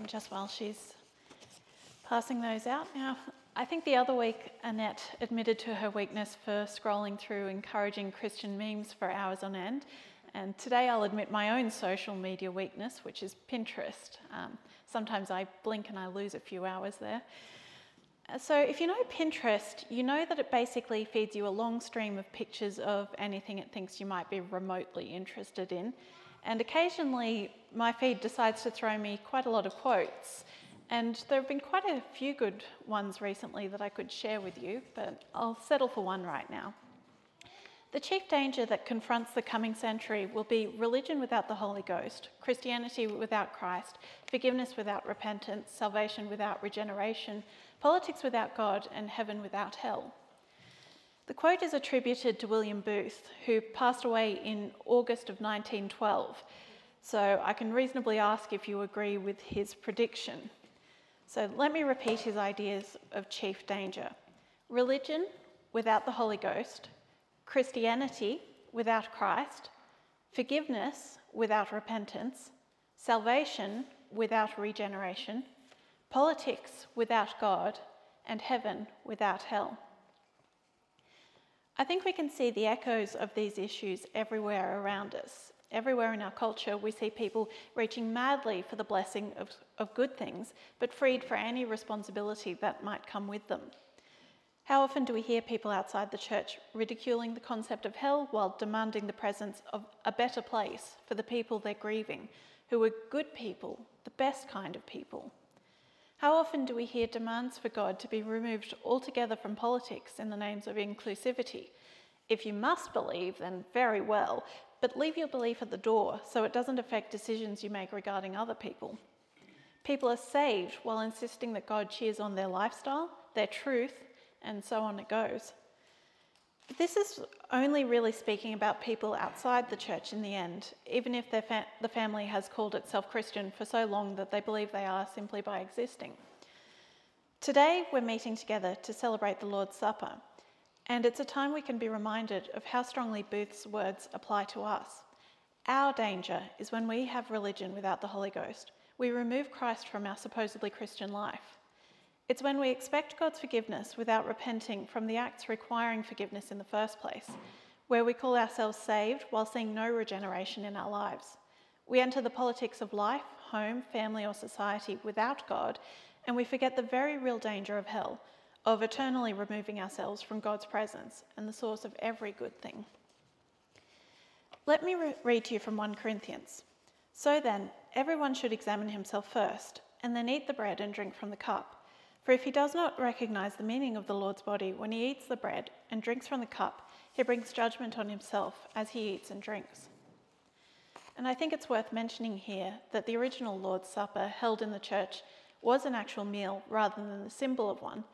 And just while she's passing those out now, I think the other week Annette admitted to her weakness for scrolling through encouraging Christian memes for hours on end. And today I'll admit my own social media weakness, which is Pinterest. Um, sometimes I blink and I lose a few hours there. Uh, so, if you know Pinterest, you know that it basically feeds you a long stream of pictures of anything it thinks you might be remotely interested in. And occasionally, my feed decides to throw me quite a lot of quotes. And there have been quite a few good ones recently that I could share with you, but I'll settle for one right now. The chief danger that confronts the coming century will be religion without the Holy Ghost, Christianity without Christ, forgiveness without repentance, salvation without regeneration, politics without God, and heaven without hell. The quote is attributed to William Booth, who passed away in August of 1912. So I can reasonably ask if you agree with his prediction. So let me repeat his ideas of chief danger religion without the Holy Ghost, Christianity without Christ, forgiveness without repentance, salvation without regeneration, politics without God, and heaven without hell. I think we can see the echoes of these issues everywhere around us. Everywhere in our culture, we see people reaching madly for the blessing of, of good things, but freed for any responsibility that might come with them. How often do we hear people outside the church ridiculing the concept of hell while demanding the presence of a better place for the people they're grieving, who are good people, the best kind of people? How often do we hear demands for God to be removed altogether from politics in the names of inclusivity? If you must believe, then very well, but leave your belief at the door so it doesn't affect decisions you make regarding other people. People are saved while insisting that God cheers on their lifestyle, their truth, and so on it goes. This is only really speaking about people outside the church in the end, even if fa- the family has called itself Christian for so long that they believe they are simply by existing. Today, we're meeting together to celebrate the Lord's Supper, and it's a time we can be reminded of how strongly Booth's words apply to us. Our danger is when we have religion without the Holy Ghost. We remove Christ from our supposedly Christian life. It's when we expect God's forgiveness without repenting from the acts requiring forgiveness in the first place, where we call ourselves saved while seeing no regeneration in our lives. We enter the politics of life, home, family, or society without God, and we forget the very real danger of hell, of eternally removing ourselves from God's presence and the source of every good thing. Let me re- read to you from 1 Corinthians. So then, everyone should examine himself first, and then eat the bread and drink from the cup. For if he does not recognize the meaning of the Lord's body when he eats the bread and drinks from the cup, he brings judgment on himself as he eats and drinks. And I think it's worth mentioning here that the original Lord's Supper held in the church was an actual meal rather than the symbol of one.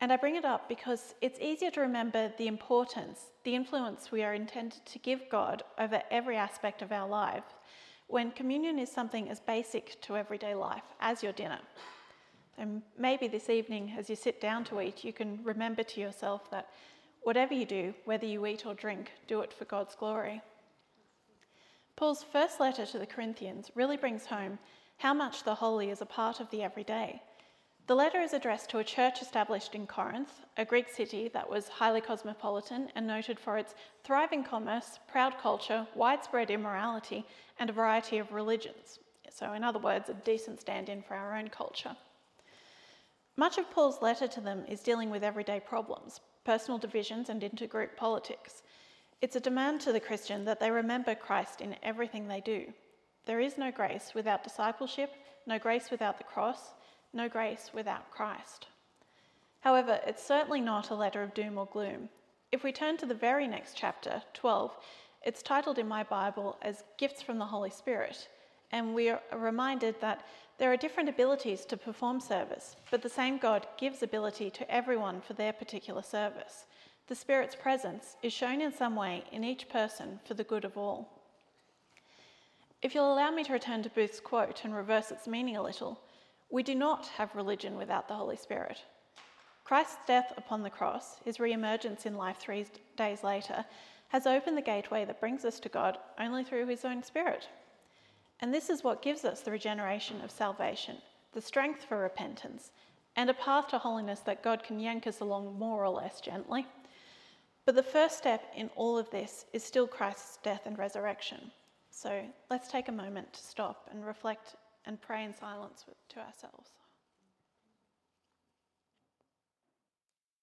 And I bring it up because it's easier to remember the importance, the influence we are intended to give God over every aspect of our life when communion is something as basic to everyday life as your dinner. And maybe this evening, as you sit down to eat, you can remember to yourself that whatever you do, whether you eat or drink, do it for God's glory. Paul's first letter to the Corinthians really brings home how much the holy is a part of the everyday. The letter is addressed to a church established in Corinth, a Greek city that was highly cosmopolitan and noted for its thriving commerce, proud culture, widespread immorality, and a variety of religions. So, in other words, a decent stand in for our own culture. Much of Paul's letter to them is dealing with everyday problems, personal divisions, and intergroup politics. It's a demand to the Christian that they remember Christ in everything they do. There is no grace without discipleship, no grace without the cross, no grace without Christ. However, it's certainly not a letter of doom or gloom. If we turn to the very next chapter, 12, it's titled in my Bible as Gifts from the Holy Spirit, and we are reminded that there are different abilities to perform service, but the same God gives ability to everyone for their particular service. The Spirit's presence is shown in some way in each person for the good of all. If you'll allow me to return to Booth's quote and reverse its meaning a little, we do not have religion without the Holy Spirit. Christ's death upon the cross, his re emergence in life three days later, has opened the gateway that brings us to God only through his own Spirit. And this is what gives us the regeneration of salvation the strength for repentance, and a path to holiness that God can yank us along more or less gently. But the first step in all of this is still Christ's death and resurrection. So let's take a moment to stop and reflect and pray in silence to ourselves.